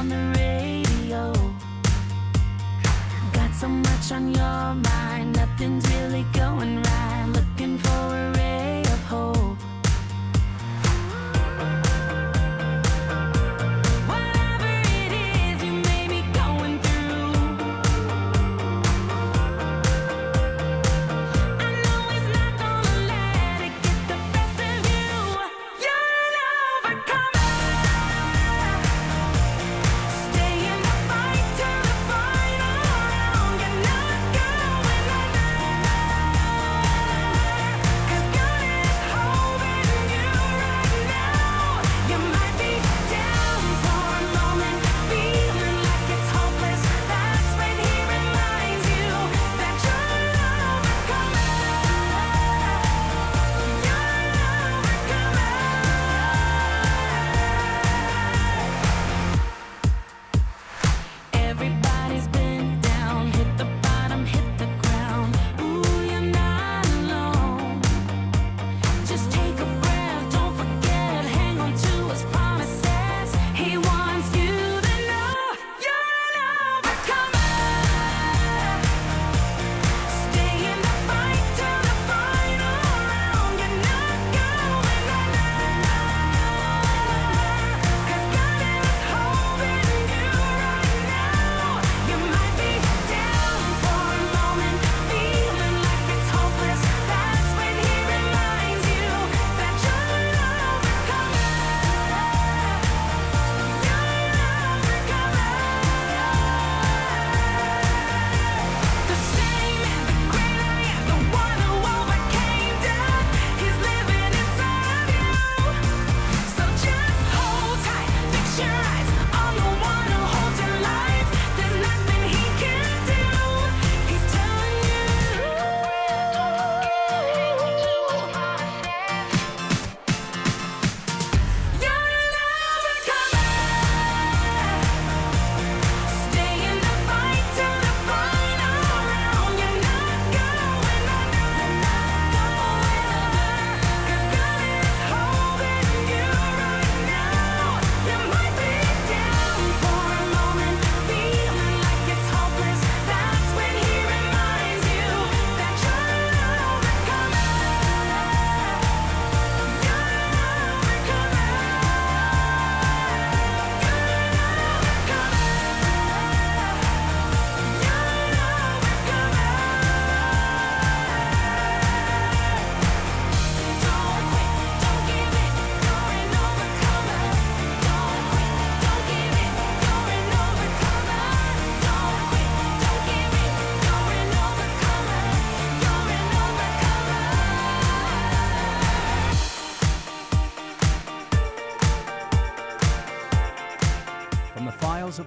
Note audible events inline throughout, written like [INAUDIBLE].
on the radio. Got so much on your mind, nothing's really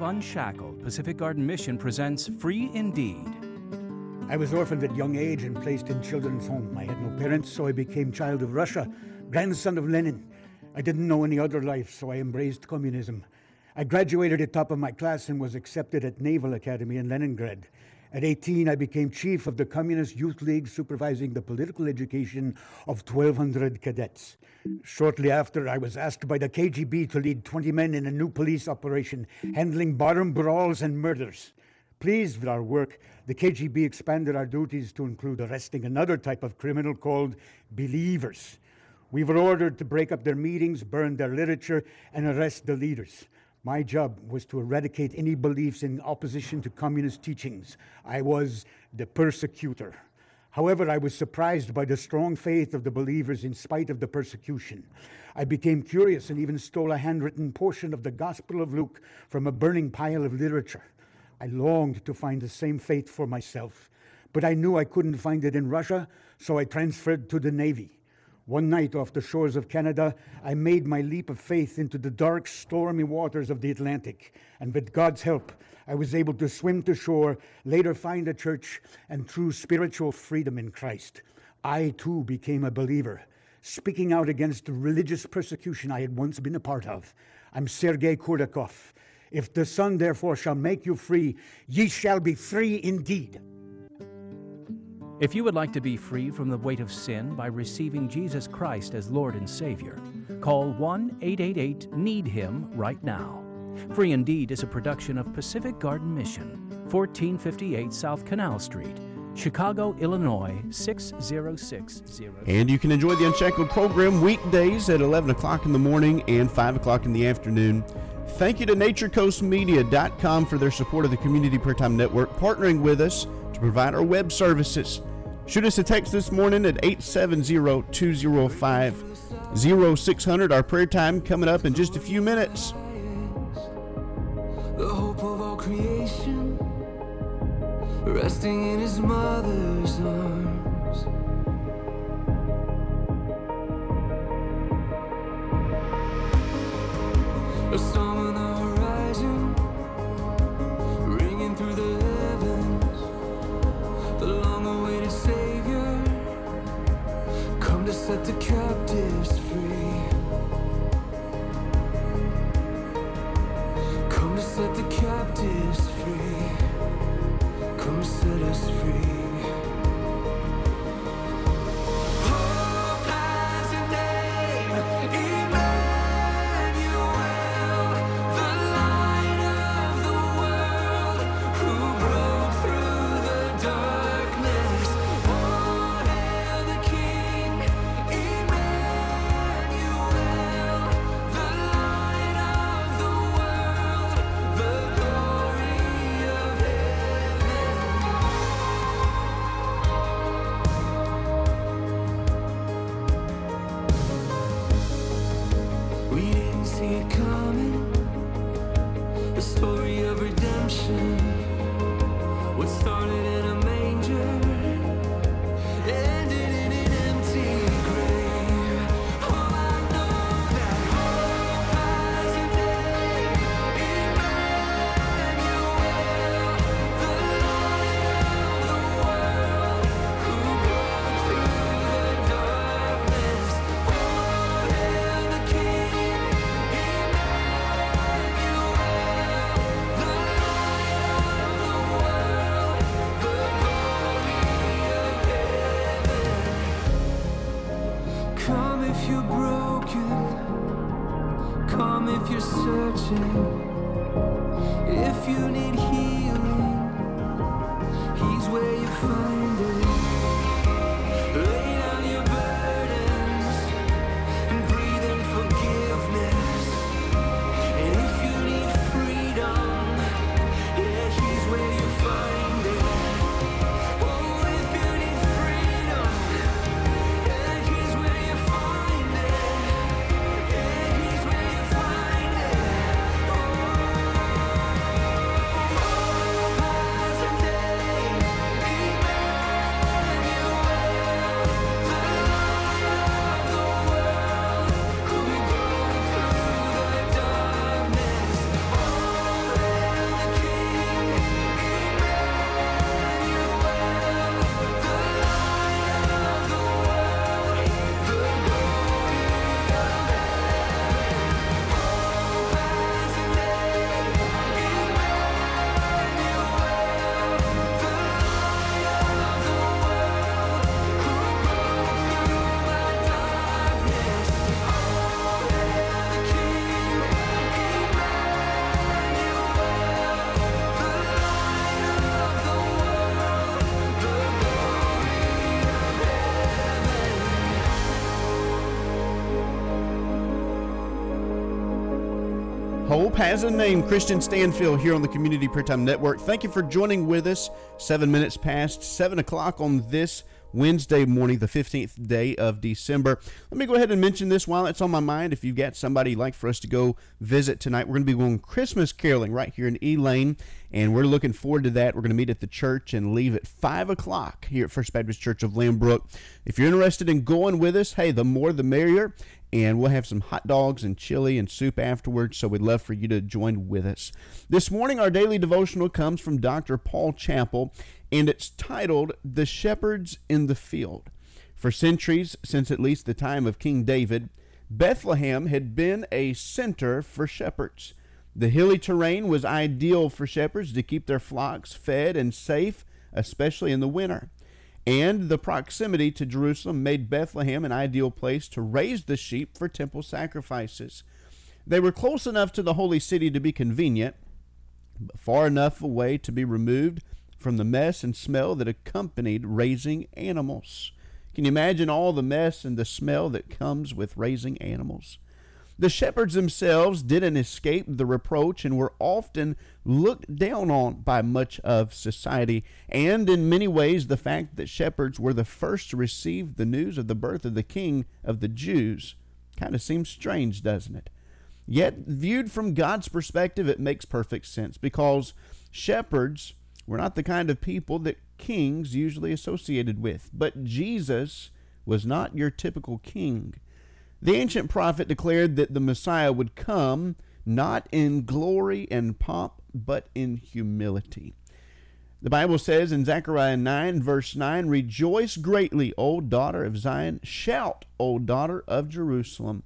Unshackled, Pacific Garden Mission presents Free Indeed. I was orphaned at young age and placed in children's home. I had no parents, so I became child of Russia, grandson of Lenin. I didn't know any other life, so I embraced communism. I graduated at top of my class and was accepted at Naval Academy in Leningrad. At 18, I became chief of the Communist Youth League, supervising the political education of 1,200 cadets. Shortly after, I was asked by the KGB to lead 20 men in a new police operation, handling barroom brawls and murders. Pleased with our work, the KGB expanded our duties to include arresting another type of criminal called believers. We were ordered to break up their meetings, burn their literature, and arrest the leaders. My job was to eradicate any beliefs in opposition to communist teachings. I was the persecutor. However, I was surprised by the strong faith of the believers in spite of the persecution. I became curious and even stole a handwritten portion of the Gospel of Luke from a burning pile of literature. I longed to find the same faith for myself, but I knew I couldn't find it in Russia, so I transferred to the Navy. One night off the shores of Canada, I made my leap of faith into the dark, stormy waters of the Atlantic, and with God's help, I was able to swim to shore, later find a church, and true spiritual freedom in Christ. I too became a believer, speaking out against the religious persecution I had once been a part of. I'm Sergei Kourdakov. If the Son therefore shall make you free, ye shall be free indeed. If you would like to be free from the weight of sin by receiving Jesus Christ as Lord and Savior, call 1 888 Need Him right now. Free Indeed is a production of Pacific Garden Mission, 1458 South Canal Street, Chicago, Illinois 60600. And you can enjoy the Unshackled program weekdays at 11 o'clock in the morning and 5 o'clock in the afternoon. Thank you to NatureCoastMedia.com for their support of the Community Prayer Time Network, partnering with us provide our web services. Shoot us a text this morning at 870 205 0600. Our prayer time coming up in just a few minutes. the hope of all creation, resting in his mother's arms. Set the captives free. Come to set the captives free. Come set us free. Hope has a name. Christian Stanfield here on the Community Prayer Time Network. Thank you for joining with us. Seven minutes past seven o'clock on this Wednesday morning, the 15th day of December. Let me go ahead and mention this while it's on my mind. If you've got somebody you'd like for us to go visit tonight, we're going to be going Christmas caroling right here in Elaine, and we're looking forward to that. We're going to meet at the church and leave at 5 o'clock here at First Baptist Church of Lambrook. If you're interested in going with us, hey, the more the merrier and we'll have some hot dogs and chili and soup afterwards. So we'd love for you to join with us. This morning, our daily devotional comes from Dr. Paul Chappell, and it's titled The Shepherds in the Field. For centuries, since at least the time of King David, Bethlehem had been a center for shepherds. The hilly terrain was ideal for shepherds to keep their flocks fed and safe, especially in the winter and the proximity to Jerusalem made Bethlehem an ideal place to raise the sheep for temple sacrifices. They were close enough to the holy city to be convenient, but far enough away to be removed from the mess and smell that accompanied raising animals. Can you imagine all the mess and the smell that comes with raising animals? The shepherds themselves didn't escape the reproach and were often looked down on by much of society. And in many ways, the fact that shepherds were the first to receive the news of the birth of the King of the Jews kind of seems strange, doesn't it? Yet, viewed from God's perspective, it makes perfect sense because shepherds were not the kind of people that kings usually associated with. But Jesus was not your typical king. The ancient prophet declared that the Messiah would come not in glory and pomp, but in humility. The Bible says in Zechariah 9, verse 9, Rejoice greatly, O daughter of Zion. Shout, O daughter of Jerusalem.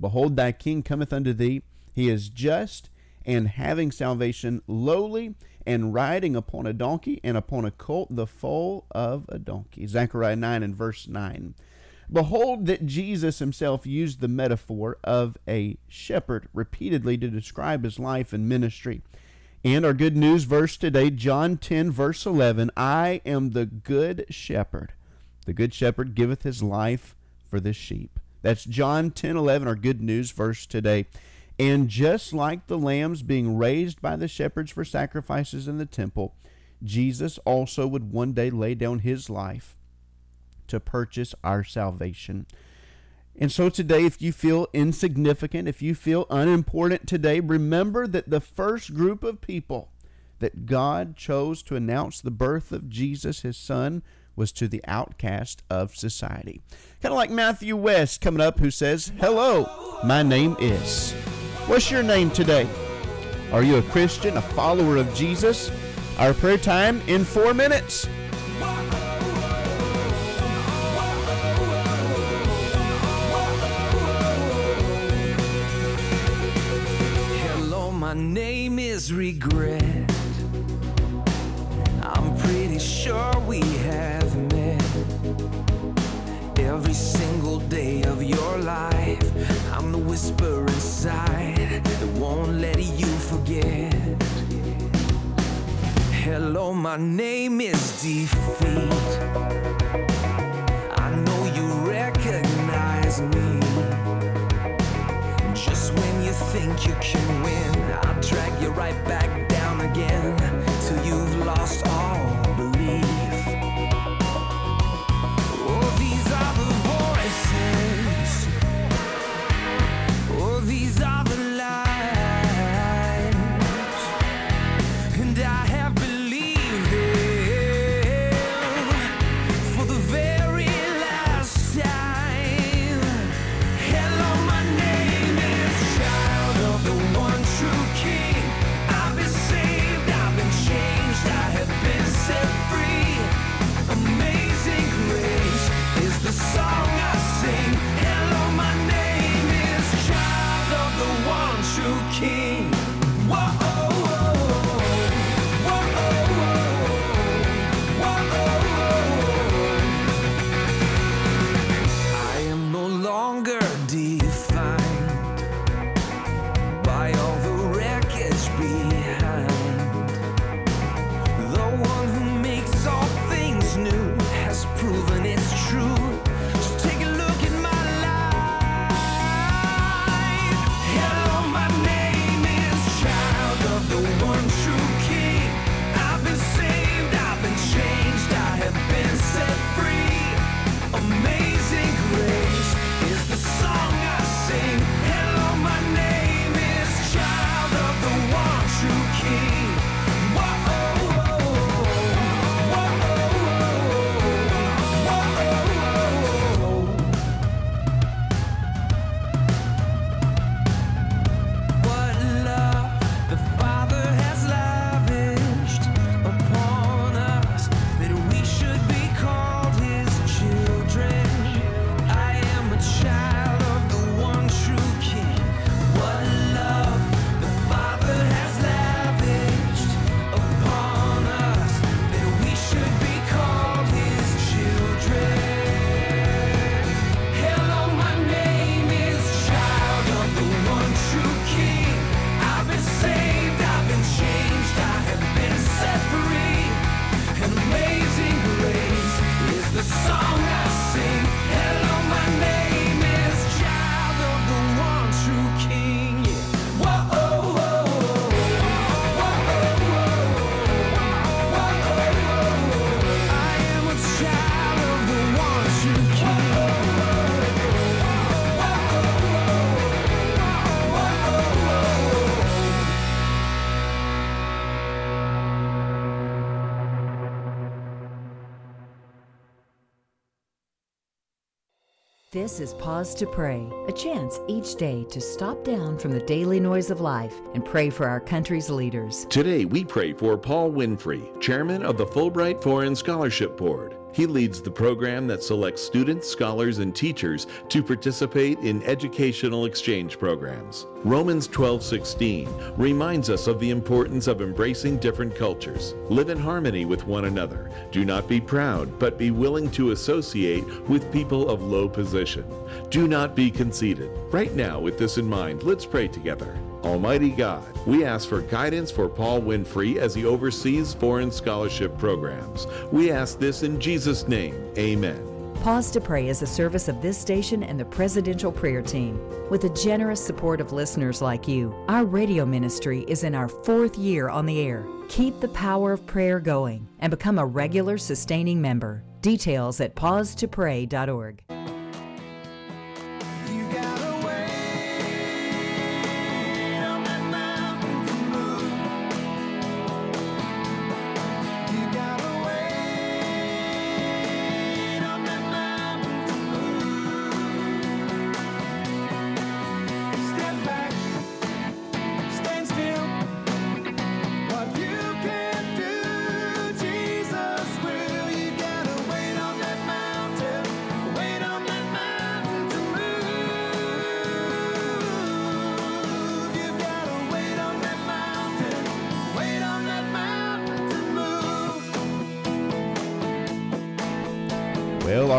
Behold, thy king cometh unto thee. He is just and having salvation, lowly and riding upon a donkey and upon a colt, the foal of a donkey. Zechariah 9 and verse 9. Behold, that Jesus himself used the metaphor of a shepherd repeatedly to describe his life and ministry. And our good news verse today, John 10, verse 11 I am the good shepherd. The good shepherd giveth his life for the sheep. That's John 10, 11, our good news verse today. And just like the lambs being raised by the shepherds for sacrifices in the temple, Jesus also would one day lay down his life to purchase our salvation. And so today, if you feel insignificant, if you feel unimportant today, remember that the first group of people that God chose to announce the birth of Jesus, his son, was to the outcast of society. Kind of like Matthew West coming up who says, Hello, my name is. What's your name today? Are you a Christian, a follower of Jesus? Our prayer time in four minutes. Is Regret. I'm pretty sure we have met. Every single day of your life, I'm the whisper inside that won't let you forget. Hello, my name is Defeat. I know you recognize me. Just when you think you can win, drag you right back This is Pause to Pray, a chance each day to stop down from the daily noise of life and pray for our country's leaders. Today, we pray for Paul Winfree, chairman of the Fulbright Foreign Scholarship Board. He leads the program that selects students, scholars, and teachers to participate in educational exchange programs. Romans 12:16 reminds us of the importance of embracing different cultures. Live in harmony with one another. Do not be proud, but be willing to associate with people of low position. Do not be conceited. Right now, with this in mind, let's pray together. Almighty God, we ask for guidance for Paul Winfree as he oversees foreign scholarship programs. We ask this in Jesus' name. Amen. Pause to Pray is a service of this station and the Presidential Prayer Team. With the generous support of listeners like you, our radio ministry is in our fourth year on the air. Keep the power of prayer going and become a regular sustaining member. Details at pausetopray.org.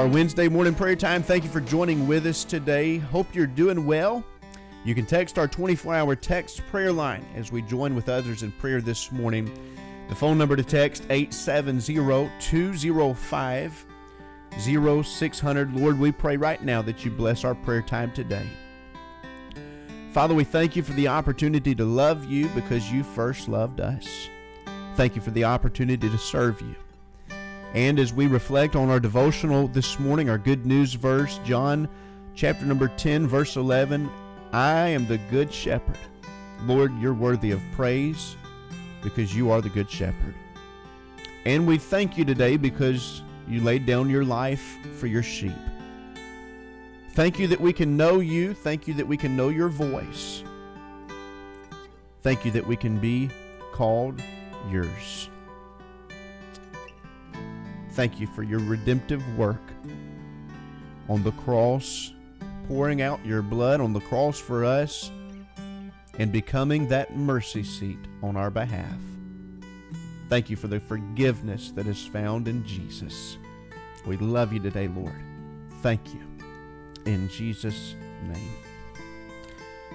our Wednesday morning prayer time. Thank you for joining with us today. Hope you're doing well. You can text our 24 hour text prayer line as we join with others in prayer this morning. The phone number to text 870 205 0600. Lord, we pray right now that you bless our prayer time today. Father, we thank you for the opportunity to love you because you first loved us. Thank you for the opportunity to serve you. And as we reflect on our devotional this morning, our good news verse, John chapter number 10, verse 11, I am the good shepherd. Lord, you're worthy of praise because you are the good shepherd. And we thank you today because you laid down your life for your sheep. Thank you that we can know you. Thank you that we can know your voice. Thank you that we can be called yours. Thank you for your redemptive work on the cross, pouring out your blood on the cross for us, and becoming that mercy seat on our behalf. Thank you for the forgiveness that is found in Jesus. We love you today, Lord. Thank you. In Jesus' name.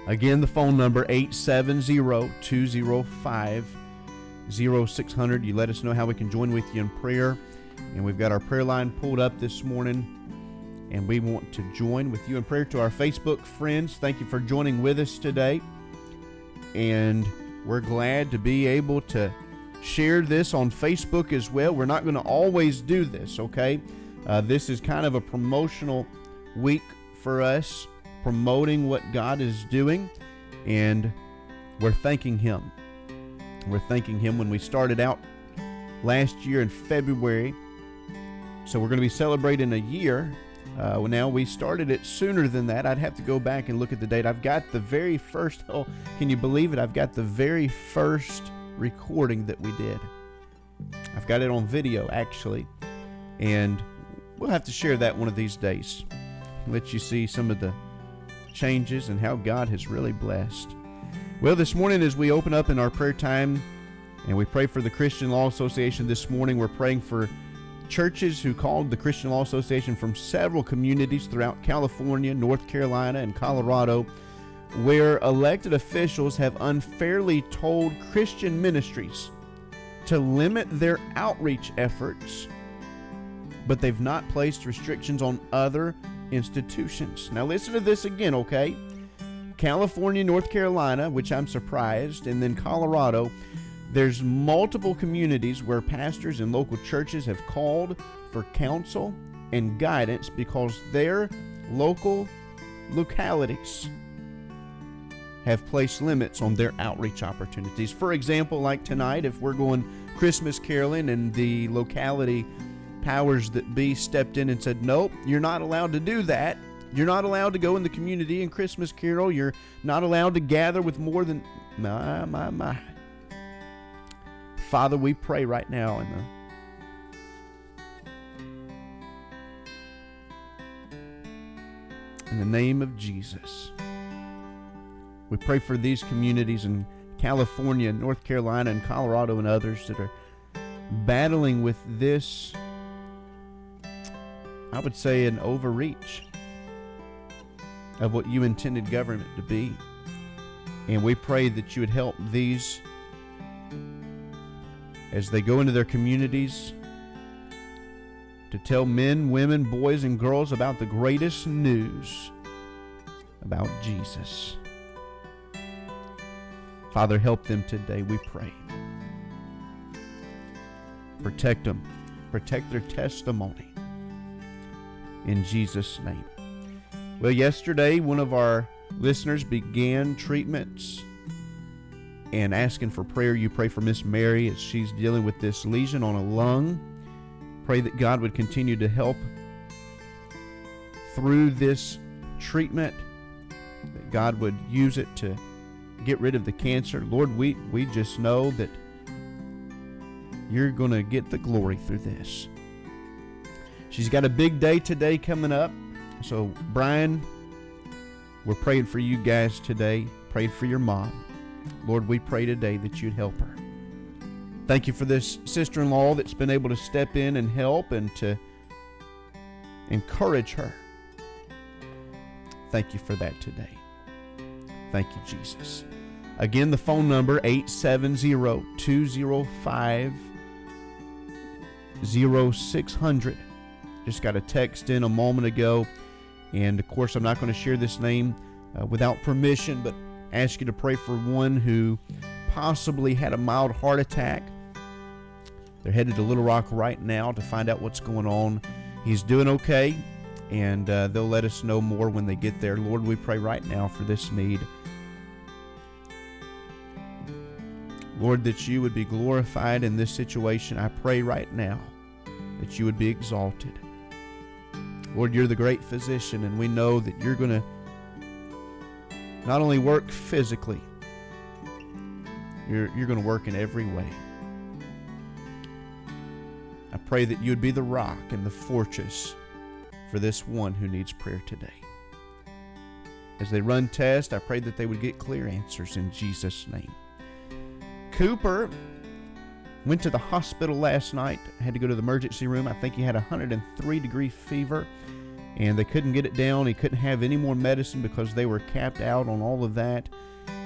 Again, the phone number 870-205-0600. You let us know how we can join with you in prayer. And we've got our prayer line pulled up this morning. And we want to join with you in prayer to our Facebook friends. Thank you for joining with us today. And we're glad to be able to share this on Facebook as well. We're not going to always do this, okay? Uh, this is kind of a promotional week for us, promoting what God is doing, and we're thanking Him. We're thanking Him when we started out last year in February. So we're going to be celebrating a year. Uh, well, now we started it sooner than that. I'd have to go back and look at the date. I've got the very first. [LAUGHS] Oh, can you believe it? I've got the very first recording that we did. I've got it on video actually, and we'll have to share that one of these days. Let you see some of the changes and how God has really blessed. Well, this morning as we open up in our prayer time and we pray for the Christian Law Association this morning, we're praying for churches who called the Christian Law Association from several communities throughout California, North Carolina, and Colorado, where elected officials have unfairly told Christian ministries to limit their outreach efforts, but they've not placed restrictions on other institutions. Now, listen to this again, okay? California, North Carolina, which I'm surprised, and then Colorado, there's multiple communities where pastors and local churches have called for counsel and guidance because their local localities have placed limits on their outreach opportunities. For example, like tonight, if we're going Christmas caroling and the locality powers that be stepped in and said, Nope, you're not allowed to do that. You're not allowed to go in the community and Christmas carol. You're not allowed to gather with more than my my my. Father, we pray right now in the in the name of Jesus. We pray for these communities in California, North Carolina, and Colorado, and others that are battling with this, I would say, an overreach of what you intended government to be. And we pray that you would help these as they go into their communities to tell men, women, boys, and girls about the greatest news about Jesus. Father, help them today, we pray. Protect them, protect their testimony. In Jesus' name. Well, yesterday, one of our listeners began treatments and asking for prayer. You pray for Miss Mary as she's dealing with this lesion on a lung. Pray that God would continue to help through this treatment, that God would use it to get rid of the cancer. Lord, we, we just know that you're going to get the glory through this. She's got a big day today coming up. So, Brian, we're praying for you guys today. Prayed for your mom. Lord, we pray today that you'd help her. Thank you for this sister in law that's been able to step in and help and to encourage her. Thank you for that today. Thank you, Jesus. Again, the phone number 870-205 0600. Just got a text in a moment ago. And of course, I'm not going to share this name uh, without permission, but ask you to pray for one who possibly had a mild heart attack. They're headed to Little Rock right now to find out what's going on. He's doing okay, and uh, they'll let us know more when they get there. Lord, we pray right now for this need. Lord, that you would be glorified in this situation. I pray right now that you would be exalted. Lord, you're the great physician, and we know that you're going to not only work physically, you're, you're going to work in every way. I pray that you would be the rock and the fortress for this one who needs prayer today. As they run tests, I pray that they would get clear answers in Jesus' name. Cooper went to the hospital last night, had to go to the emergency room. I think he had a 103 degree fever and they couldn't get it down. He couldn't have any more medicine because they were capped out on all of that.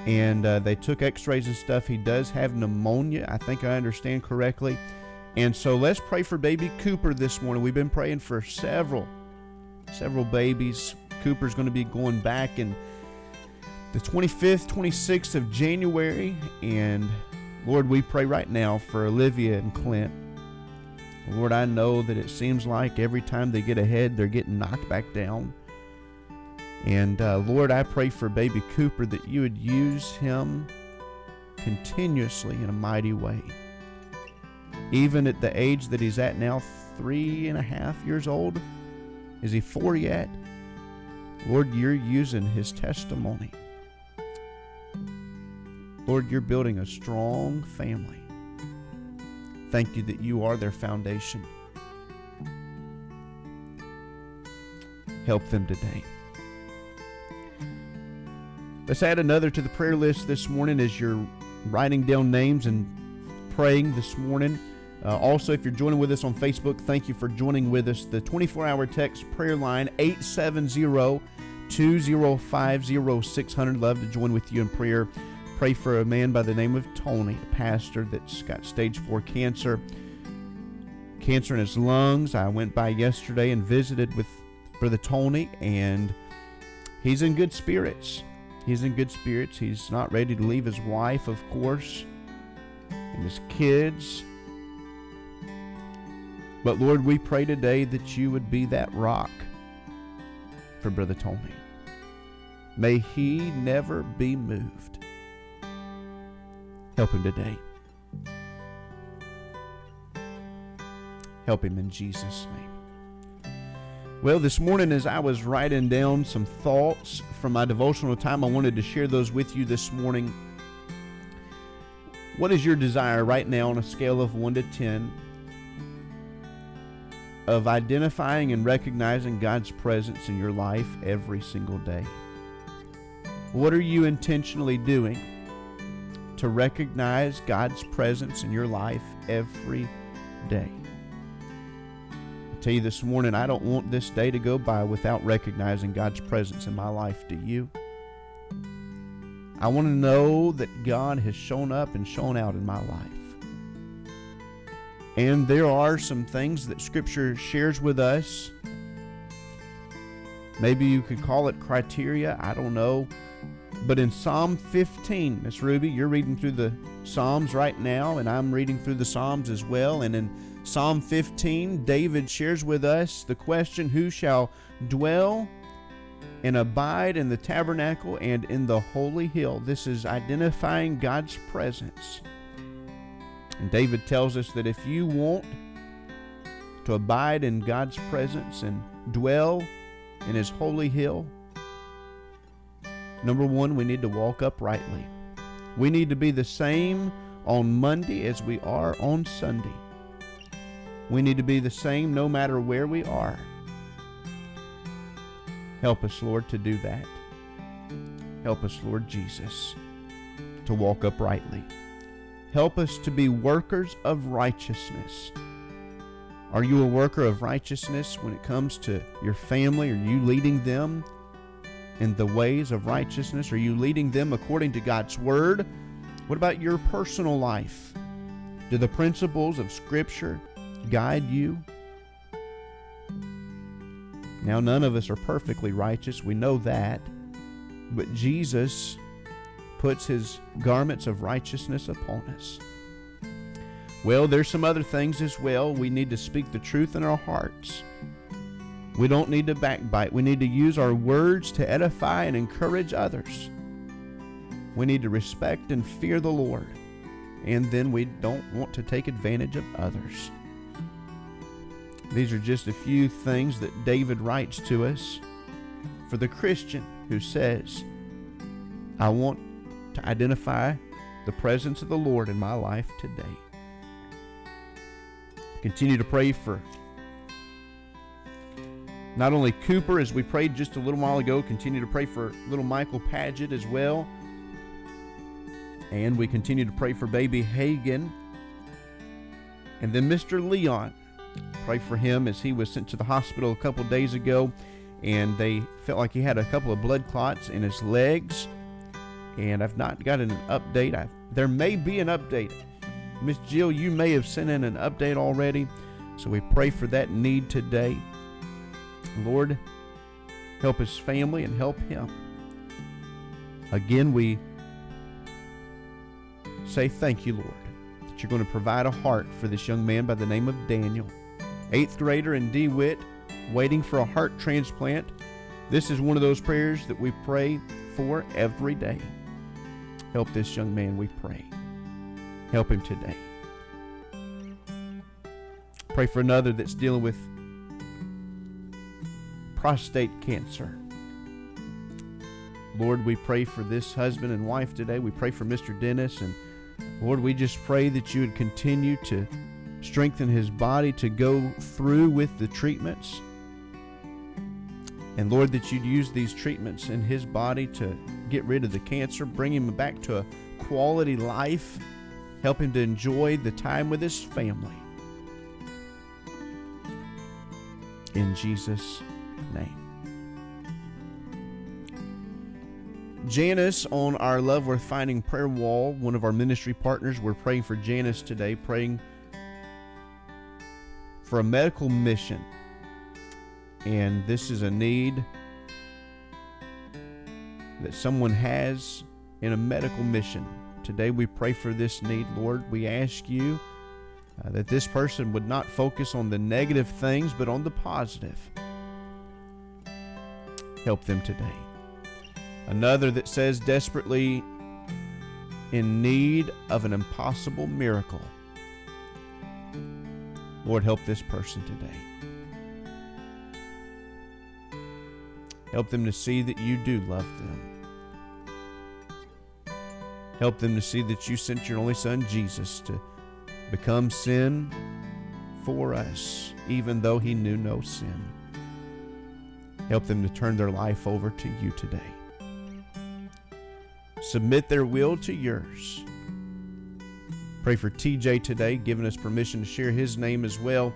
And uh, they took x rays and stuff. He does have pneumonia, I think I understand correctly. And so let's pray for baby Cooper this morning. We've been praying for several, several babies. Cooper's going to be going back in the 25th, 26th of January. And Lord, we pray right now for Olivia and Clint. Lord, I know that it seems like every time they get ahead, they're getting knocked back down. And uh, Lord, I pray for baby Cooper that you would use him continuously in a mighty way. Even at the age that he's at now, three and a half years old, is he four yet? Lord, you're using his testimony. Lord, you're building a strong family. Thank you that you are their foundation. Help them today. Let's add another to the prayer list this morning as you're writing down names and praying this morning. Uh, also, if you're joining with us on Facebook, thank you for joining with us. The 24 hour text prayer line 870 2050 600. Love to join with you in prayer pray for a man by the name of Tony, a pastor that's got stage four cancer. Cancer in his lungs. I went by yesterday and visited with Brother Tony, and he's in good spirits. He's in good spirits. He's not ready to leave his wife, of course, and his kids. But Lord, we pray today that you would be that rock for Brother Tony. May he never be moved. Help him today. Help him in Jesus' name. Well, this morning, as I was writing down some thoughts from my devotional time, I wanted to share those with you this morning. What is your desire right now on a scale of 1 to 10 of identifying and recognizing God's presence in your life every single day? What are you intentionally doing to recognize God's presence in your life every day? I tell you this morning, I don't want this day to go by without recognizing God's presence in my life. Do you? I want to know that God has shown up and shown out in my life. And there are some things that Scripture shares with us. Maybe you could call it criteria. I don't know. But in Psalm 15, Miss Ruby, you're reading through the Psalms right now, and I'm reading through the Psalms as well. And in Psalm 15, David shares with us the question Who shall dwell and abide in the tabernacle and in the holy hill? This is identifying God's presence. And David tells us that if you want to abide in God's presence and dwell in his holy hill, number one, we need to walk uprightly. We need to be the same on Monday as we are on Sunday. We need to be the same no matter where we are. Help us, Lord, to do that. Help us, Lord Jesus, to walk uprightly. Help us to be workers of righteousness. Are you a worker of righteousness when it comes to your family? Are you leading them in the ways of righteousness? Are you leading them according to God's word? What about your personal life? Do the principles of Scripture guide you? Now, none of us are perfectly righteous. We know that. But Jesus puts his garments of righteousness upon us. Well, there's some other things as well. We need to speak the truth in our hearts. We don't need to backbite. We need to use our words to edify and encourage others. We need to respect and fear the Lord. And then we don't want to take advantage of others. These are just a few things that David writes to us for the Christian who says, I want to identify the presence of the Lord in my life today. Continue to pray for not only Cooper, as we prayed just a little while ago, continue to pray for little Michael Paget as well. And we continue to pray for baby Hagen. And then Mr. Leon. Pray for him as he was sent to the hospital a couple days ago and they felt like he had a couple of blood clots in his legs. And I've not gotten an update. I've, there may be an update. Miss Jill, you may have sent in an update already. So we pray for that need today. Lord, help his family and help him. Again, we say thank you, Lord, that you're going to provide a heart for this young man by the name of Daniel, eighth grader in DeWitt, waiting for a heart transplant. This is one of those prayers that we pray for every day. Help this young man, we pray. Help him today. Pray for another that's dealing with prostate cancer. Lord, we pray for this husband and wife today. We pray for Mr. Dennis. And Lord, we just pray that you would continue to strengthen his body to go through with the treatments. And Lord, that you'd use these treatments in his body to get rid of the cancer, bring him back to a quality life, help him to enjoy the time with his family. In Jesus' Janice on our Love Worth Finding prayer wall, one of our ministry partners, we're praying for Janice today, praying for a medical mission. And this is a need that someone has in a medical mission. Today we pray for this need, Lord. We ask you uh, that this person would not focus on the negative things, but on the positive. Help them today. Another that says desperately in need of an impossible miracle. Lord, help this person today. Help them to see that you do love them. Help them to see that you sent your only Son, Jesus, to become sin for us, even though he knew no sin. Help them to turn their life over to you today. Submit their will to yours. Pray for TJ today, giving us permission to share his name as well.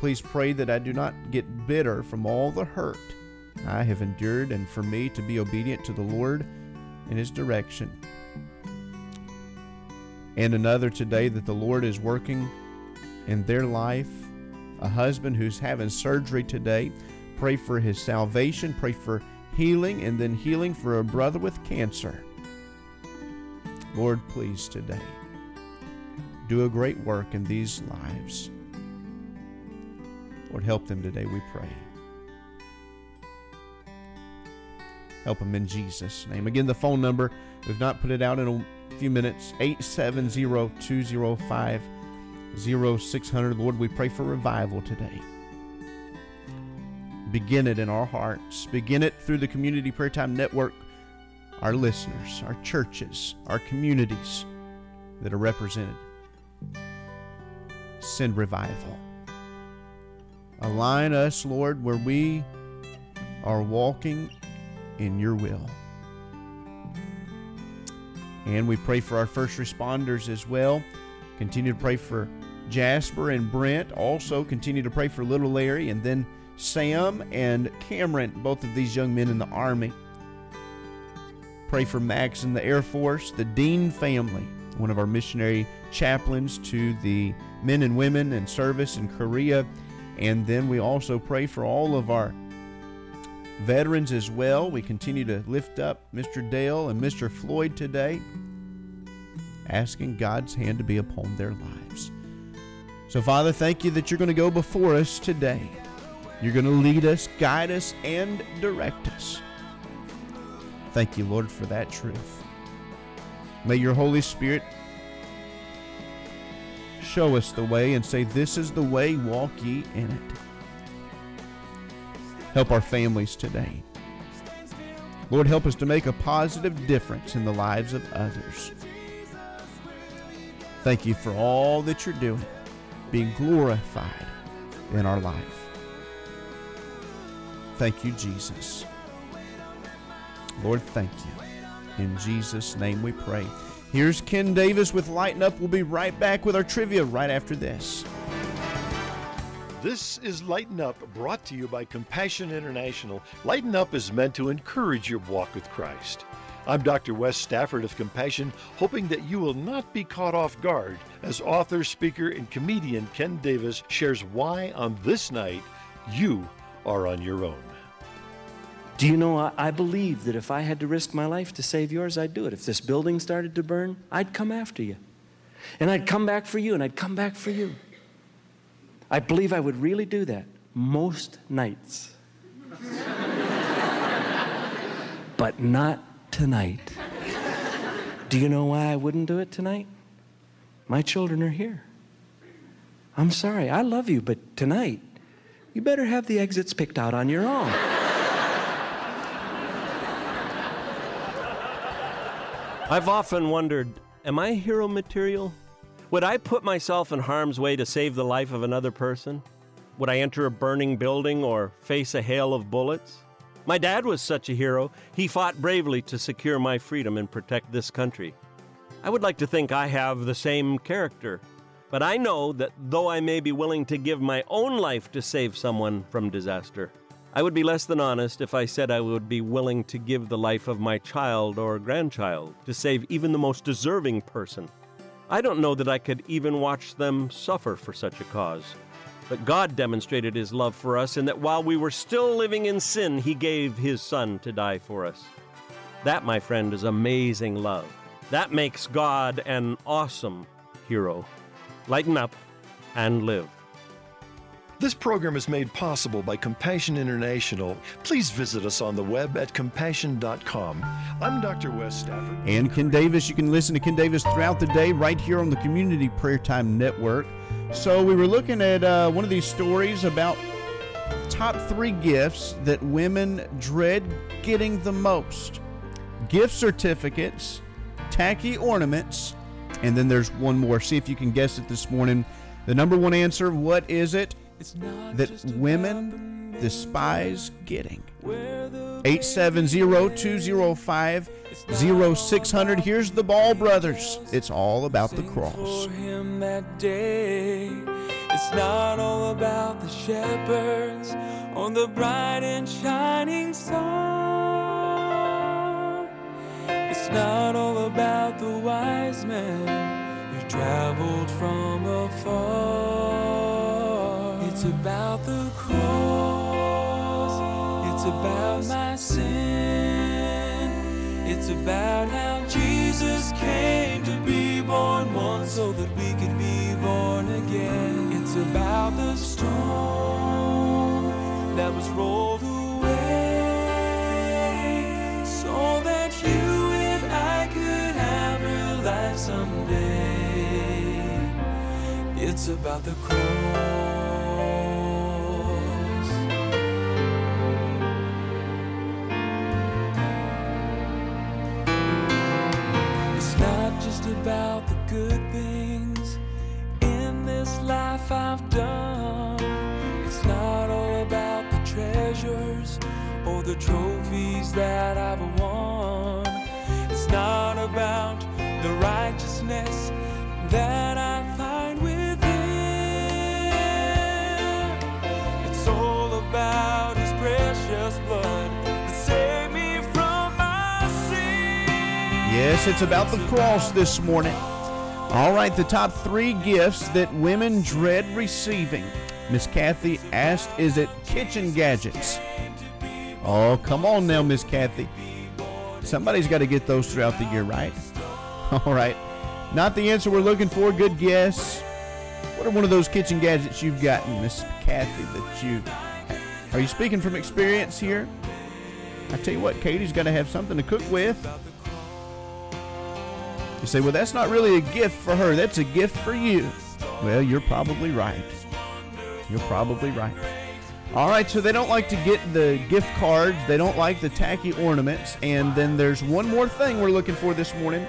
Please pray that I do not get bitter from all the hurt I have endured, and for me to be obedient to the Lord and his direction. And another today that the Lord is working in their life. A husband who's having surgery today. Pray for his salvation. Pray for healing and then healing for a brother with cancer. Lord, please today do a great work in these lives. Lord, help them today, we pray. Help them in Jesus' name. Again, the phone number, we've not put it out in a few minutes 870 205 0600. Lord, we pray for revival today. Begin it in our hearts, begin it through the Community Prayer Time Network, our listeners, our churches, our communities that are represented. Send revival. Align us, Lord, where we are walking in your will. And we pray for our first responders as well. Continue to pray for Jasper and Brent. Also, continue to pray for little Larry and then Sam and Cameron, both of these young men in the Army. Pray for Max in the Air Force, the Dean family, one of our missionary chaplains to the men and women in service in Korea. And then we also pray for all of our veterans as well. We continue to lift up Mr. Dale and Mr. Floyd today, asking God's hand to be upon their lives. So, Father, thank you that you're going to go before us today. You're going to lead us, guide us, and direct us. Thank you, Lord, for that truth. May your Holy Spirit show us the way and say, This is the way, walk ye in it. Help our families today. Lord, help us to make a positive difference in the lives of others. Thank you for all that you're doing, being glorified in our life. Thank you, Jesus. Lord, thank you. In Jesus' name we pray. Here's Ken Davis with Lighten Up. We'll be right back with our trivia right after this. This is Lighten Up, brought to you by Compassion International. Lighten Up is meant to encourage your walk with Christ. I'm Dr. Wess Stafford of Compassion, hoping that you will not be caught off guard as author, speaker, and comedian Ken Davis shares why on this night you are on your own. Do you know, I, I believe that if I had to risk my life to save yours, I'd do it. If this building started to burn, I'd come after you. And I'd come back for you, and I'd come back for you. I believe I would really do that most nights. [LAUGHS] but not tonight. Do you know why I wouldn't do it tonight? My children are here. I'm sorry, I love you, but tonight, you better have the exits picked out on your own. I've often wondered am I hero material? Would I put myself in harm's way to save the life of another person? Would I enter a burning building or face a hail of bullets? My dad was such a hero. He fought bravely to secure my freedom and protect this country. I would like to think I have the same character, but I know that though I may be willing to give my own life to save someone from disaster, I would be less than honest if I said I would be willing to give the life of my child or grandchild to save even the most deserving person. I don't know that I could even watch them suffer for such a cause. But God demonstrated His love for us in that while we were still living in sin, He gave His Son to die for us. That, my friend, is amazing love. That makes God an awesome hero. Lighten up and live. This program is made possible by Compassion International. Please visit us on the web at compassion.com. I'm Dr. Wess Stafford. And Ken Davis, you can listen to Ken Davis throughout the day right here on the Community Prayer Time Network. So we were looking at uh, one of these stories about top three gifts that women dread getting the most gift certificates, tacky ornaments, and then there's one more. See if you can guess it this morning. The number one answer what is it that women despise getting? 870-205-0600 here's the ball brothers it's all about the cross for him that day. It's not all about the shepherds on the bright and shining star. It's not all about the wise men who traveled from afar. It's about the cross. It's about my sin. It's about how Jesus came to be born once so that we could be born again. It's about the stone that was rolled away so that you and I could have real life someday. It's about the cross. About the good things in this life I've done. It's not all about the treasures or the trophies that I've won. It's not about the righteousness that I find Yes, it's about the cross this morning. All right, the top three gifts that women dread receiving. Miss Kathy asked, is it kitchen gadgets? Oh, come on now, Miss Kathy. Somebody's got to get those throughout the year, right? [LAUGHS] All right. Not the answer we're looking for. Good guess. What are one of those kitchen gadgets you've gotten, Miss Kathy, that you. Are you speaking from experience here? I tell you what, Katie's got to have something to cook with. Say, well, that's not really a gift for her. That's a gift for you. Well, you're probably right. You're probably right. All right, so they don't like to get the gift cards, they don't like the tacky ornaments, and then there's one more thing we're looking for this morning.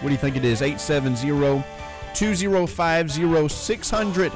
What do you think it is? 870 205 0600.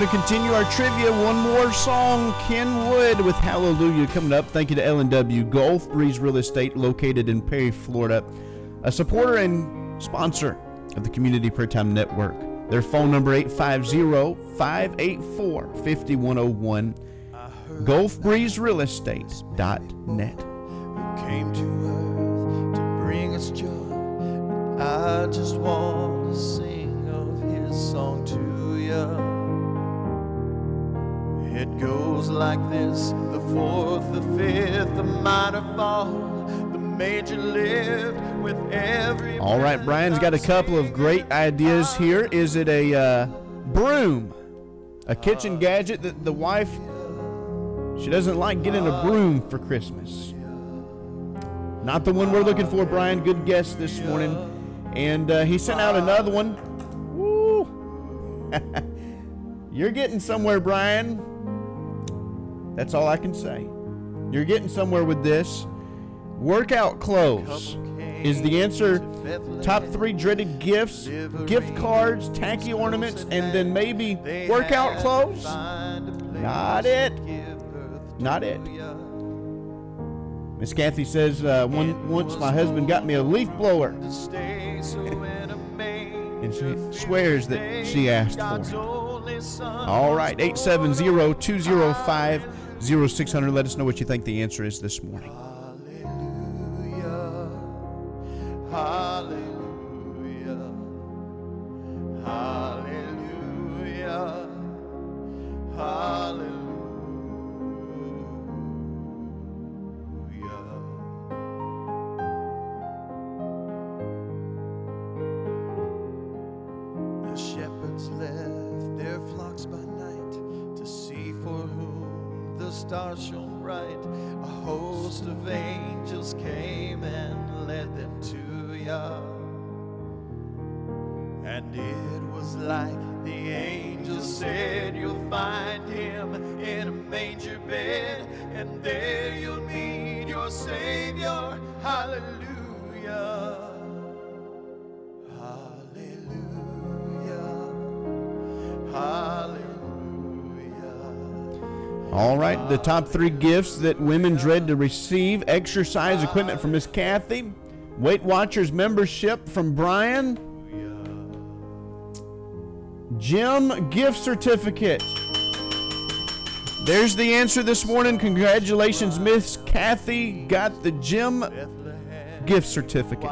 Going to continue our trivia. One more song, Ken Wood with Hallelujah coming up. Thank you to L&W Gulf Breeze Real Estate located in Perry, Florida, a supporter and sponsor of the Community Prayer Time Network. Their phone number 850-584-5101 gulfbreezerealestate.net. came to earth to bring us joy. I just want to goes like this the fourth, the fifth, the minor fall, the major lift with every. All right, Brian's got a couple of great ideas here. Is it a uh, broom? A kitchen gadget that the wife she doesn't like getting a broom for Christmas. Not the one we're looking for, Brian. Good guess this morning. And uh, he sent out another one. Woo! [LAUGHS] You're getting somewhere, Brian. That's all I can say. You're getting somewhere with this. Workout clothes. is the answer. Top three dreaded gifts, gift cards, tacky ornaments, and then maybe workout clothes? Not it. Not it. Miss Kathy says uh, one, once my husband got me a leaf blower, and she swears that she asked for it. All right, 870-205-0600. Let us know what you think the answer is this morning. The top three gifts that women dread to receive exercise equipment from Miss Kathy, Weight Watchers membership from Brian, gym gift certificate. There's the answer this morning. Congratulations, Miss Kathy. Got the gym gift certificate.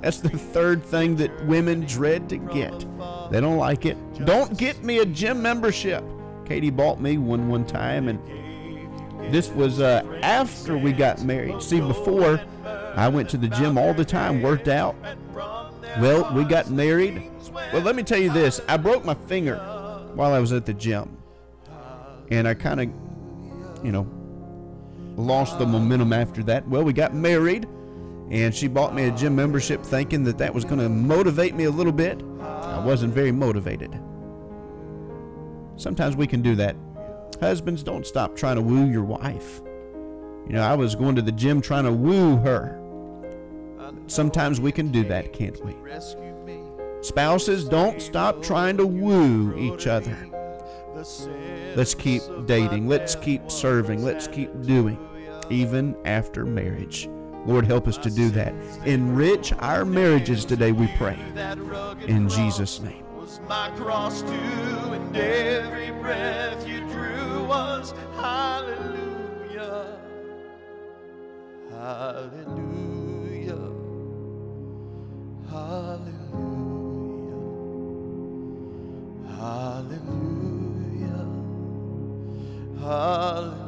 That's the third thing that women dread to get. They don't like it. Don't get me a gym membership. Katie bought me one one time, and this was uh, after we got married. See, before I went to the gym all the time, worked out. Well, we got married. Well, let me tell you this: I broke my finger while I was at the gym, and I kind of, you know, lost the momentum after that. Well, we got married, and she bought me a gym membership, thinking that that was going to motivate me a little bit. I wasn't very motivated. Sometimes we can do that. Husbands, don't stop trying to woo your wife. You know, I was going to the gym trying to woo her. Sometimes we can do that, can't we? Spouses, don't stop trying to woo each other. Let's keep dating. Let's keep serving. Let's keep doing, even after marriage. Lord, help us to do that. Enrich our marriages today, we pray. In Jesus' name. My cross too, and every breath you drew was hallelujah. Hallelujah. Hallelujah. Hallelujah. Hallelujah.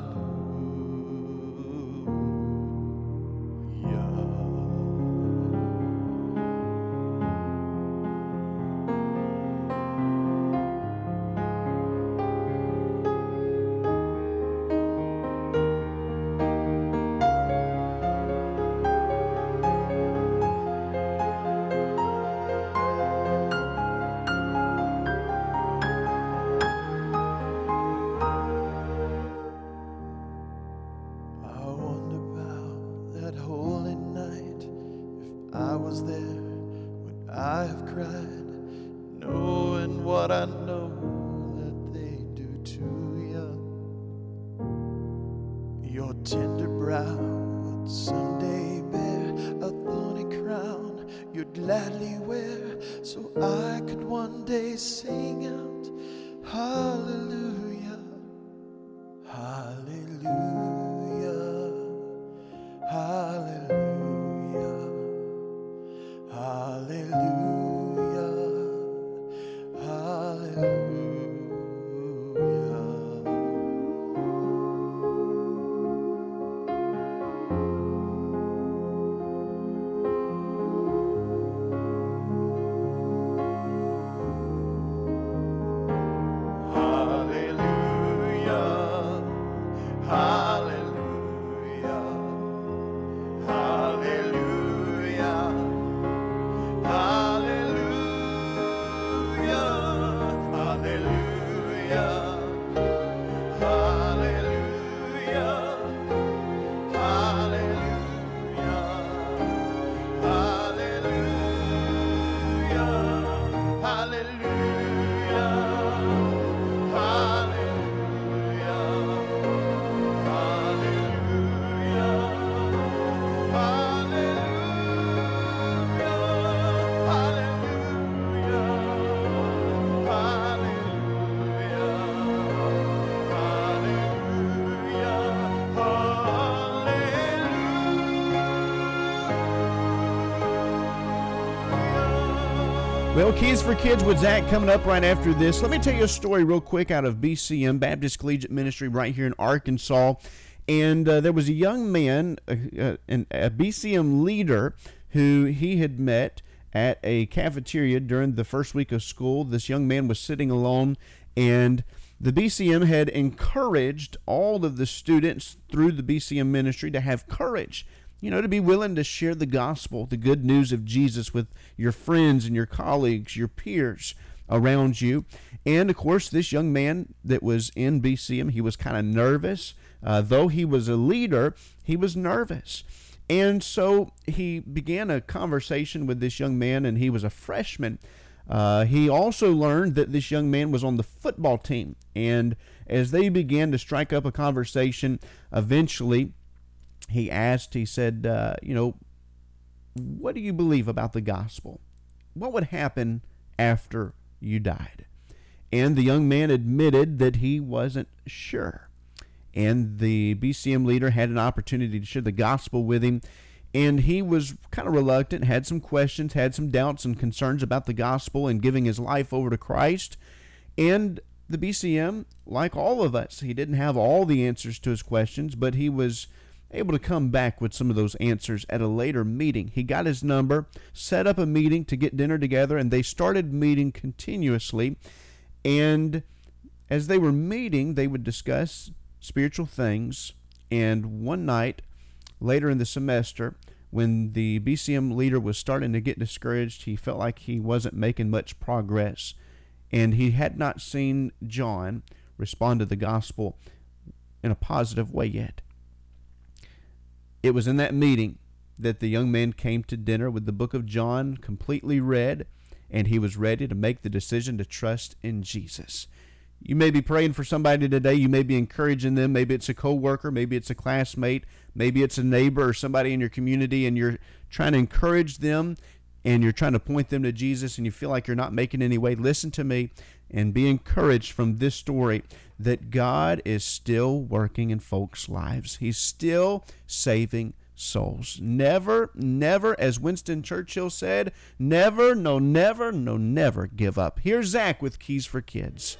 Keys for Kids with Zach coming up right after this. Let me tell you a story real quick out of BCM, Baptist Collegiate Ministry, right here in Arkansas. And uh, there was a young man, a, a, a BCM leader, who he had met at a cafeteria during the first week of school. This young man was sitting alone, and the BCM had encouraged all of the students through the BCM ministry to have courage you know, to be willing to share the gospel, the good news of Jesus with your friends and your colleagues, your peers around you. And of course, this young man that was in BCM, he was kind of nervous. Uh, though he was a leader, he was nervous. And so he began a conversation with this young man, and he was a freshman. Uh, he also learned that this young man was on the football team. And as they began to strike up a conversation, eventually he asked, he said, uh, you know, what do you believe about the gospel? What would happen after you died? And the young man admitted that he wasn't sure. And the BCM leader had an opportunity to share the gospel with him. And he was kind of reluctant, had some questions, had some doubts and concerns about the gospel and giving his life over to Christ. And the BCM, like all of us, he didn't have all the answers to his questions, but he was able to come back with some of those answers at a later meeting. He got his number, set up a meeting to get dinner together, and they started meeting continuously. And as they were meeting, they would discuss spiritual things. And one night, later in the semester, when the BCM leader was starting to get discouraged, he felt like he wasn't making much progress. And he had not seen John respond to the gospel in a positive way yet. It was in that meeting that the young man came to dinner with the book of John completely read, and he was ready to make the decision to trust in Jesus. You may be praying for somebody today. You may be encouraging them. Maybe it's a coworker, maybe it's a classmate, maybe it's a neighbor or somebody in your community, and you're trying to encourage them and you're trying to point them to Jesus and you feel like you're not making any way. Listen to me and be encouraged from this story that God is still working in folks' lives. He's still saving souls. Never, never, as Winston Churchill said, never, no, never, no, never give up. Here's Zach with Keys for Kids.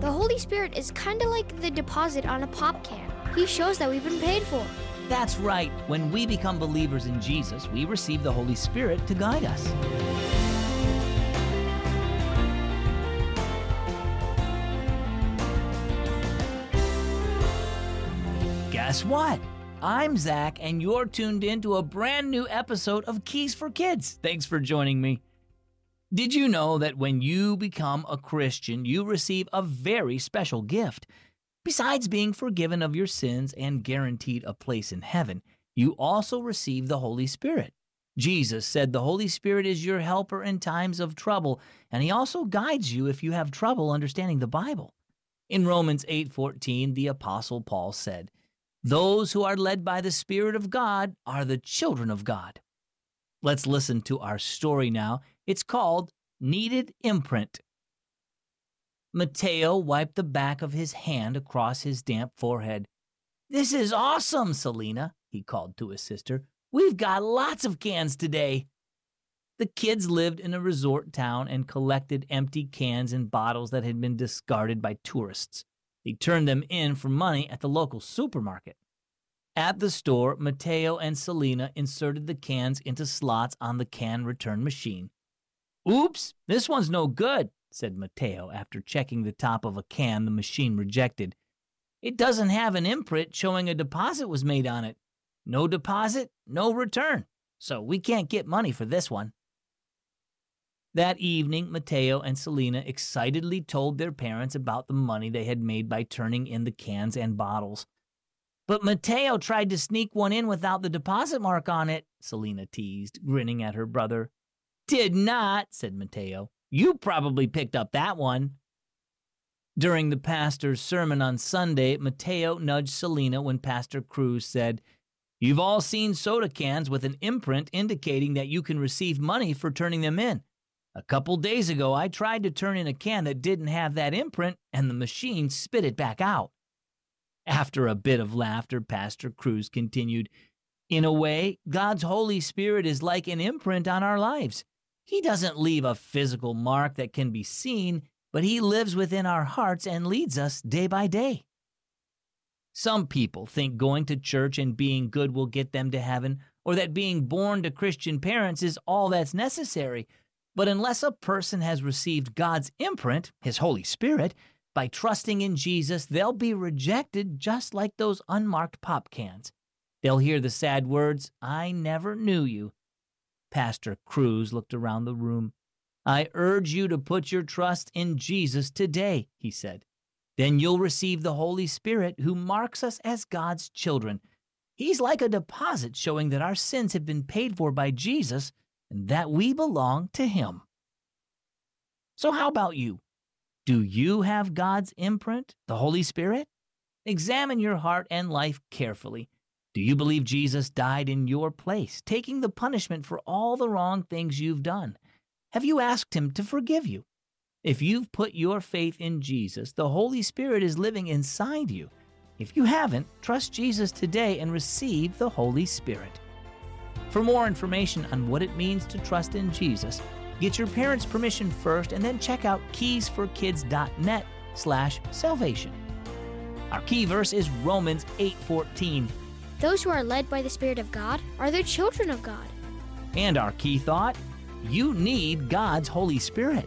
The Holy Spirit is kind of like the deposit on a pop can. He shows that we've been paid for. That's right. When we become believers in Jesus, we receive the Holy Spirit to guide us. Guess what? I'm Zach, and you're tuned in to a brand new episode of Keys for Kids. Thanks for joining me. Did you know that when you become a Christian, you receive a very special gift? Besides being forgiven of your sins and guaranteed a place in heaven, you also receive the Holy Spirit. Jesus said the Holy Spirit is your helper in times of trouble, and he also guides you if you have trouble understanding the Bible. In Romans 8:14, the apostle Paul said, "Those who are led by the Spirit of God are the children of God." Let's listen to our story now. It's called Needed Imprint. Mateo wiped the back of his hand across his damp forehead. This is awesome, Selena, he called to his sister. We've got lots of cans today. The kids lived in a resort town and collected empty cans and bottles that had been discarded by tourists. They turned them in for money at the local supermarket. At the store, Mateo and Selena inserted the cans into slots on the can return machine. Oops, this one's no good, said Mateo after checking the top of a can the machine rejected. It doesn't have an imprint showing a deposit was made on it. No deposit, no return. So we can't get money for this one. That evening, Mateo and Selena excitedly told their parents about the money they had made by turning in the cans and bottles. But Mateo tried to sneak one in without the deposit mark on it, Selena teased, grinning at her brother. Did not, said Mateo. You probably picked up that one. During the pastor's sermon on Sunday, Mateo nudged Selena when Pastor Cruz said, You've all seen soda cans with an imprint indicating that you can receive money for turning them in. A couple days ago, I tried to turn in a can that didn't have that imprint, and the machine spit it back out. After a bit of laughter, Pastor Cruz continued, In a way, God's Holy Spirit is like an imprint on our lives. He doesn't leave a physical mark that can be seen, but He lives within our hearts and leads us day by day. Some people think going to church and being good will get them to heaven, or that being born to Christian parents is all that's necessary. But unless a person has received God's imprint, His Holy Spirit, by trusting in Jesus, they'll be rejected just like those unmarked pop cans. They'll hear the sad words, I never knew you. Pastor Cruz looked around the room. I urge you to put your trust in Jesus today, he said. Then you'll receive the Holy Spirit who marks us as God's children. He's like a deposit showing that our sins have been paid for by Jesus and that we belong to Him. So, how about you? Do you have God's imprint, the Holy Spirit? Examine your heart and life carefully. Do you believe Jesus died in your place, taking the punishment for all the wrong things you've done? Have you asked Him to forgive you? If you've put your faith in Jesus, the Holy Spirit is living inside you. If you haven't, trust Jesus today and receive the Holy Spirit. For more information on what it means to trust in Jesus, get your parents' permission first and then check out keysforkids.net slash salvation. Our key verse is Romans 8:14, Those who are led by the Spirit of God are the children of God. and our key thought, you need God's Holy Spirit.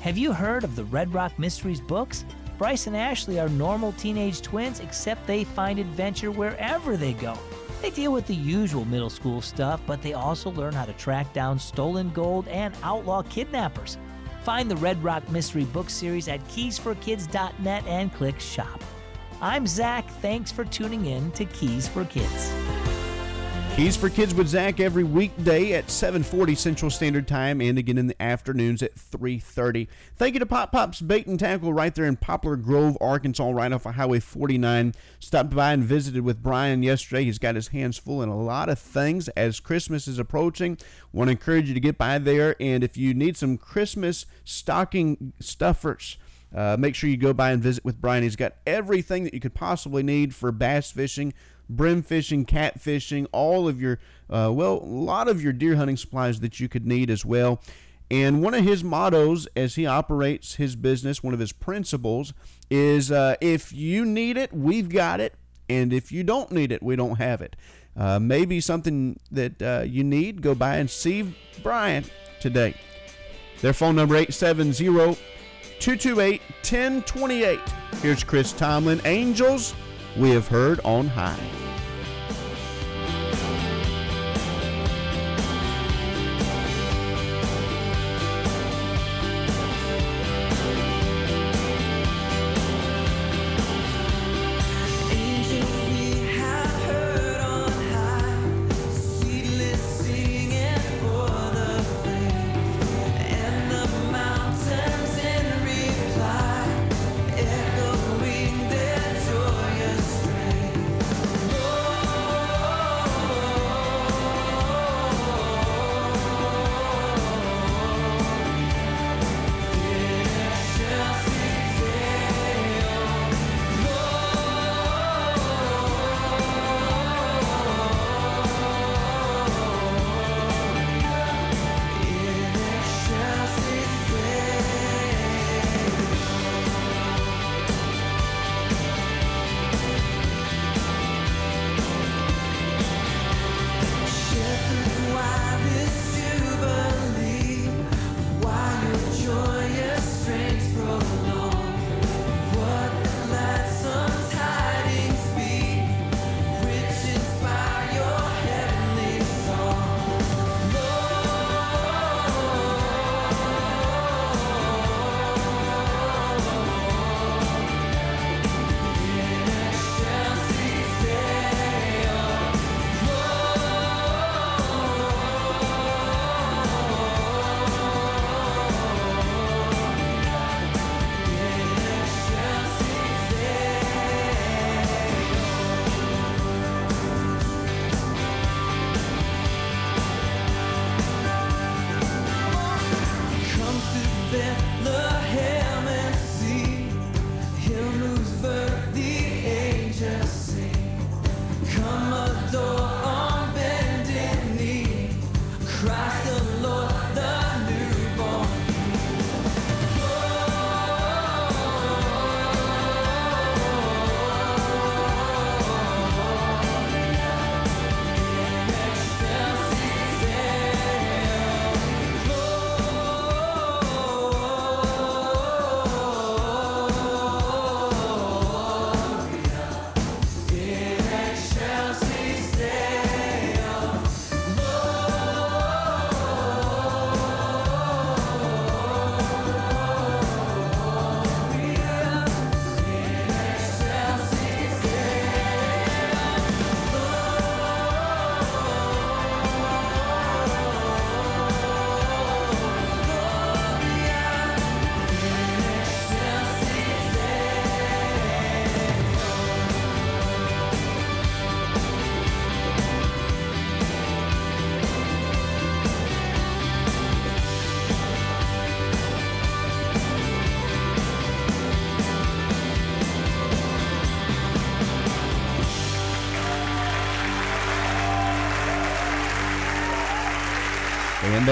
Have you heard of the Red Rock Mysteries books? Bryce and Ashley are normal teenage twins, except they find adventure wherever they go. They deal with the usual middle school stuff, but they also learn how to track down stolen gold and outlaw kidnappers. Find the Red Rock Mystery Book Series at keysforkids.net and click shop. I'm Zach. Thanks for tuning in to Keys for Kids. Keys for Kids with Zach every weekday at 7:40 Central Standard Time and again in the afternoons at 3:30. Thank you to Pop Pop's Bait and Tackle right there in Poplar Grove, Arkansas, right off of Highway 49. Stopped by and visited with Brian yesterday. He's got his hands full in a lot of things as Christmas is approaching. Want to encourage you to get by there and if you need some Christmas stocking stuffers, uh, make sure you go by and visit with Brian. He's got everything that you could possibly need for bass fishing, brim fishing, cat fishing, all of your, uh, well, a lot of your deer hunting supplies that you could need as well. And one of his mottos as he operates his business, one of his principles, is uh, if you need it, we've got it. And if you don't need it, we don't have it. Uh, maybe something that uh, you need, go by and see Brian today. Their phone number 870 228 1028. Here's Chris Tomlin. Angels, we have heard on high.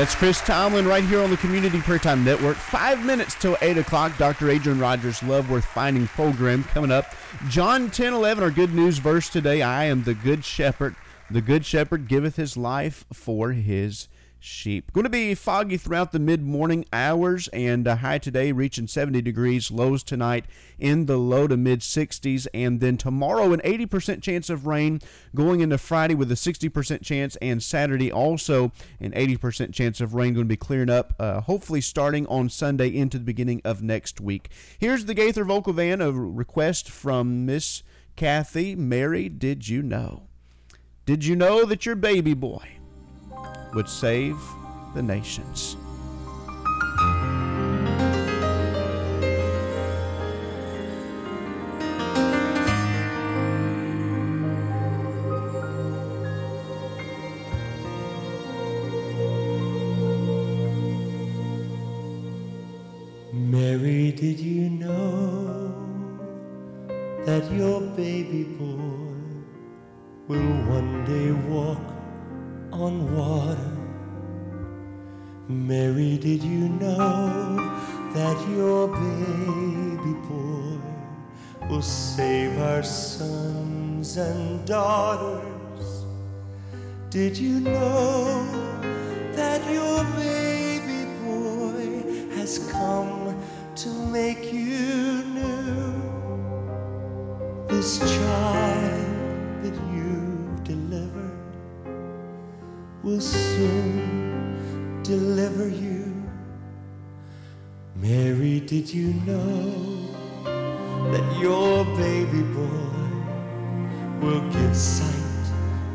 That's Chris Tomlin right here on the Community Prayer Time Network. Five minutes till 8 o'clock. Dr. Adrian Rogers' Love Worth Finding program coming up. John 10 11, our good news verse today. I am the good shepherd. The good shepherd giveth his life for his sheep. Going to be foggy throughout the mid morning hours and a high today reaching 70 degrees, lows tonight in the low to mid 60s, and then tomorrow an 80% chance of rain going into Friday with a 60% chance, and Saturday also an 80% chance of rain going to be clearing up, uh, hopefully starting on Sunday into the beginning of next week. Here's the Gaither Vocal Band, a request from Miss Kathy. Mary, did you know? Did you know that your baby boy would save the nations? Mary, did you know that your baby boy will one day walk on water? Mary, did you know that your baby boy will save our sons and daughters? Did you know that your baby boy has come to make you new? This child will soon deliver you. Mary, did you know that your baby boy will give sight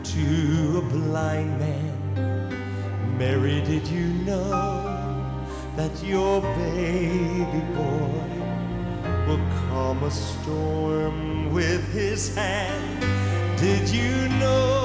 to a blind man? Mary, did you know that your baby boy will calm a storm with his hand? Did you know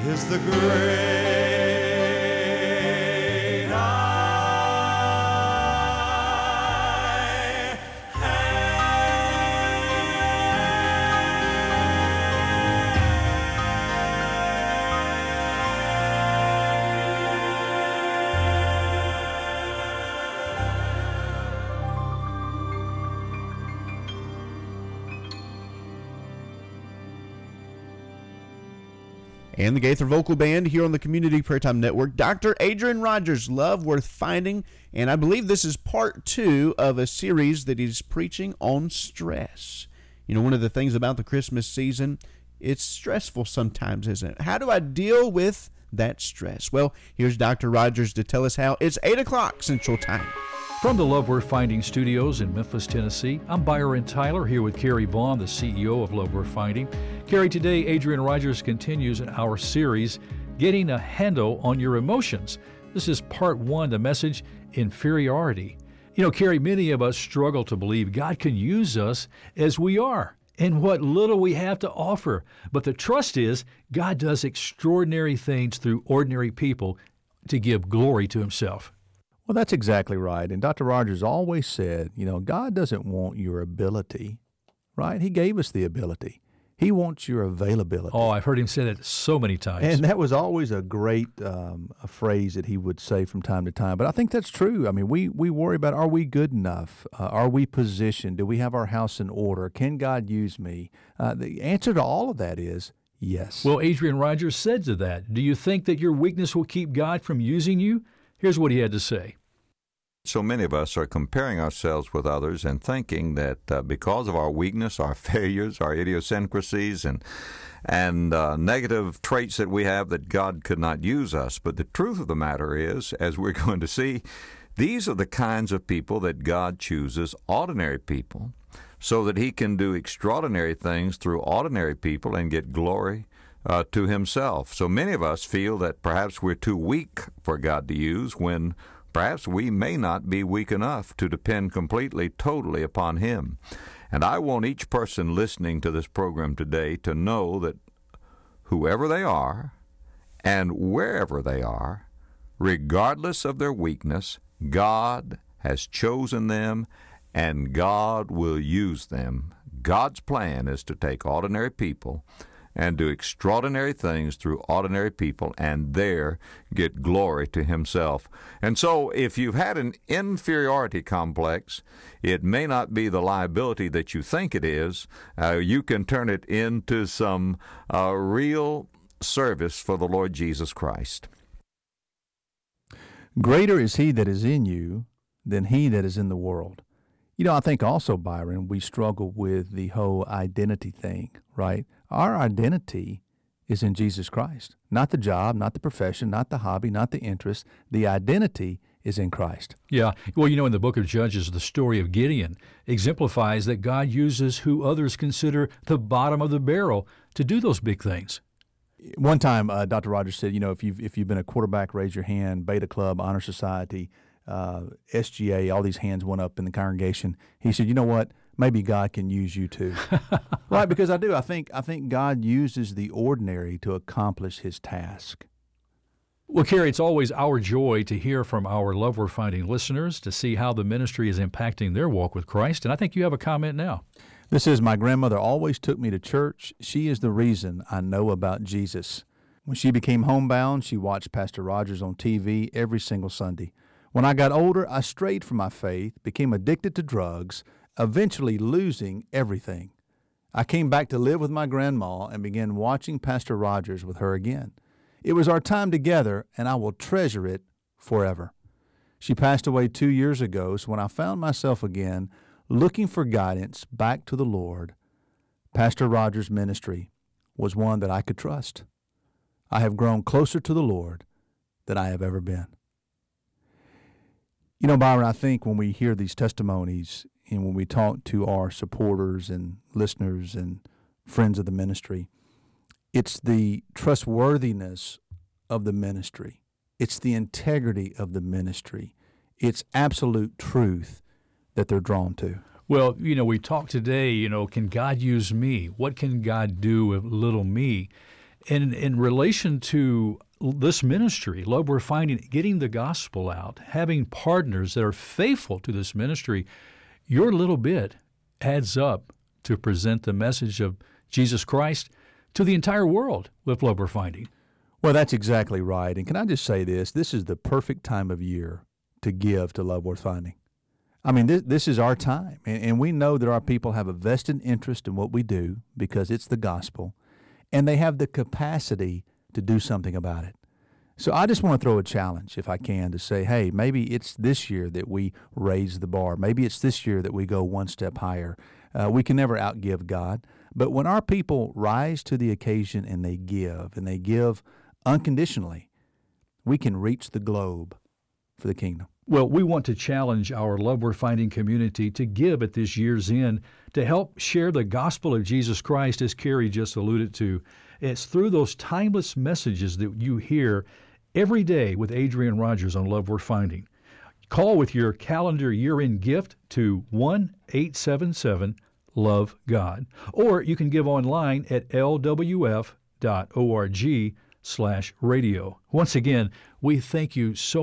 is the great and the Gaither Vocal Band here on the Community Prayer Time Network. Dr. Adrian Rogers, Love Worth Finding. And I believe this is part two of a series that he's preaching on stress. You know, one of the things about the Christmas season, it's stressful sometimes, isn't it? How do I deal with that stress? Well, here's Dr. Rogers to tell us how. It's 8 o'clock Central Time. From the Love Worth Finding Studios in Memphis, Tennessee, I'm Byron Tyler here with Carrie Vaughn, the CEO of Love Worth Finding. Carrie, today Adrian Rogers continues in our series, Getting a Handle on Your Emotions. This is part one, the message Inferiority. You know, Carrie, many of us struggle to believe God can use us as we are and what little we have to offer. But the trust is God does extraordinary things through ordinary people to give glory to Himself. Well, that's exactly right. And Dr. Rogers always said, you know, God doesn't want your ability, right? He gave us the ability. He wants your availability. Oh, I've heard him say that so many times. And that was always a great um, a phrase that he would say from time to time. But I think that's true. I mean, we, we worry about are we good enough? Uh, are we positioned? Do we have our house in order? Can God use me? Uh, the answer to all of that is yes. Well, Adrian Rogers said to that, Do you think that your weakness will keep God from using you? Here's what he had to say. So many of us are comparing ourselves with others and thinking that uh, because of our weakness, our [LAUGHS] failures, our idiosyncrasies, and and uh, negative traits that we have, that God could not use us. But the truth of the matter is, as we're [LAUGHS] going to see, these are the kinds of people that God chooses, ordinary people, so that He can do extraordinary things through ordinary people and get glory uh, to Himself. So many of us feel that perhaps we're too weak for God to use when Perhaps we may not be weak enough to depend completely, totally upon Him. And I want each person listening to this program today to know that whoever they are and wherever they are, regardless of their weakness, God has chosen them and God will use them. God's plan is to take ordinary people and do extraordinary things through ordinary people and there get glory to himself. And so, if you've had an inferiority complex, it may not be the liability that you think it is. Uh, you can turn it into some uh, real service for the Lord Jesus Christ. Greater is he that is in you than he that is in the world. You know, I think also, Byron, we struggle with the whole identity thing, right? Our identity is in Jesus Christ, not the job, not the profession, not the hobby, not the interest. The identity is in Christ. Yeah. Well, you know, in the book of Judges, the story of Gideon exemplifies that God uses who others consider the bottom of the barrel to do those big things. One time, uh, Dr. Rogers said, you know, if you've, if you've been a quarterback, raise your hand, Beta Club, Honor Society, uh, SGA, all these hands went up in the congregation. He said, you know what? Maybe God can use you too. [LAUGHS] right, because I do. I think I think God uses the ordinary to accomplish his task. Well, Kerry, it's always our joy to hear from our Love Worth Finding listeners to see how the ministry is impacting their walk with Christ. And I think you have a comment now. This is my grandmother always took me to church. She is the reason I know about Jesus. When she became homebound, she watched Pastor Rogers on TV every single Sunday. When I got older, I strayed from my faith, became addicted to drugs, eventually losing everything. I came back to live with my grandma and began watching Pastor Rogers with her again. It was our time together, and I will treasure it forever. She passed away two years ago, so when I found myself again looking for guidance back to the Lord, Pastor Rogers' ministry was one that I could trust. I have grown closer to the Lord than I have ever been. You know, Byron, I think when we hear these testimonies and when we talk to our supporters and listeners and friends of the ministry, it's the trustworthiness of the ministry, it's the integrity of the ministry, it's absolute truth that they're drawn to. Well, you know, we talked today, you know, can God use me? What can God do with little me? And in relation to this ministry, Love Worth Finding, getting the gospel out, having partners that are faithful to this ministry, your little bit adds up to present the message of Jesus Christ to the entire world with Love Worth Finding. Well, that's exactly right. And can I just say this? This is the perfect time of year to give to Love Worth Finding. I mean, this, this is our time. And, and we know that our people have a vested interest in what we do because it's the gospel, and they have the capacity to do something about it. So I just want to throw a challenge, if I can, to say, hey, maybe it's this year that we raise the bar. Maybe it's this year that we go one step higher. Uh, we can never outgive God. But when our people rise to the occasion and they give, and they give unconditionally, we can reach the globe for the kingdom. Well, we want to challenge our Love Worth Finding community to give at this year's end to help share the gospel of Jesus Christ, as Carrie just alluded to. It's through those timeless messages that you hear every day with Adrian Rogers on Love Worth Finding. Call with your calendar year end gift to 1 877 Love God. Or you can give online at lwf.org slash radio. Once again, we thank you so